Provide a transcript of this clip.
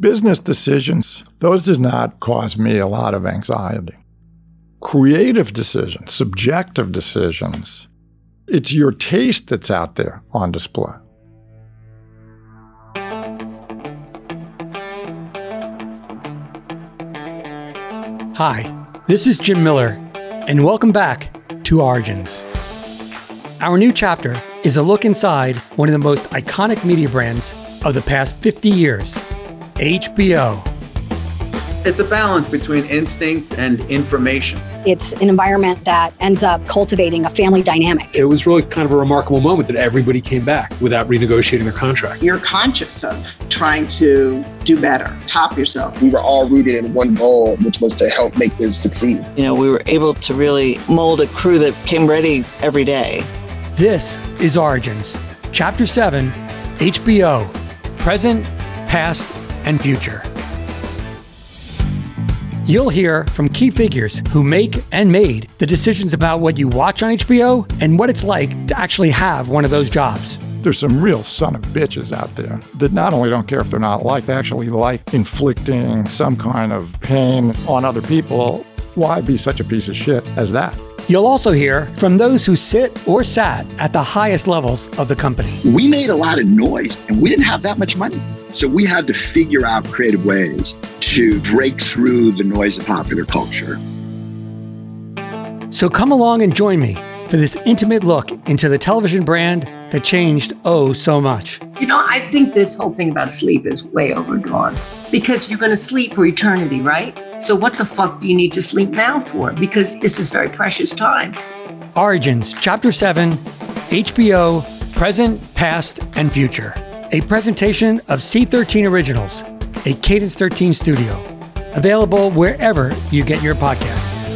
Business decisions, those does not cause me a lot of anxiety. Creative decisions, subjective decisions, it's your taste that's out there on display. Hi, this is Jim Miller, and welcome back to Origins. Our new chapter is a look inside one of the most iconic media brands of the past 50 years HBO. It's a balance between instinct and information. It's an environment that ends up cultivating a family dynamic. It was really kind of a remarkable moment that everybody came back without renegotiating their contract. You're conscious of trying to do better, top yourself. We were all rooted in one goal, which was to help make this succeed. You know, we were able to really mold a crew that came ready every day. This is Origins, Chapter 7 HBO Present, Past, and Future. You'll hear from key figures who make and made the decisions about what you watch on HBO and what it's like to actually have one of those jobs. There's some real son of bitches out there that not only don't care if they're not liked, they actually like inflicting some kind of pain on other people. Why be such a piece of shit as that? You'll also hear from those who sit or sat at the highest levels of the company. We made a lot of noise and we didn't have that much money. So we had to figure out creative ways to break through the noise of popular culture. So come along and join me for this intimate look into the television brand that changed oh so much. You know, I think this whole thing about sleep is way overdrawn because you're going to sleep for eternity, right? So what the fuck do you need to sleep now for? Because this is very precious time. Origins, Chapter 7, HBO, Present, Past, and Future. A presentation of C13 Originals, a Cadence 13 studio. Available wherever you get your podcasts.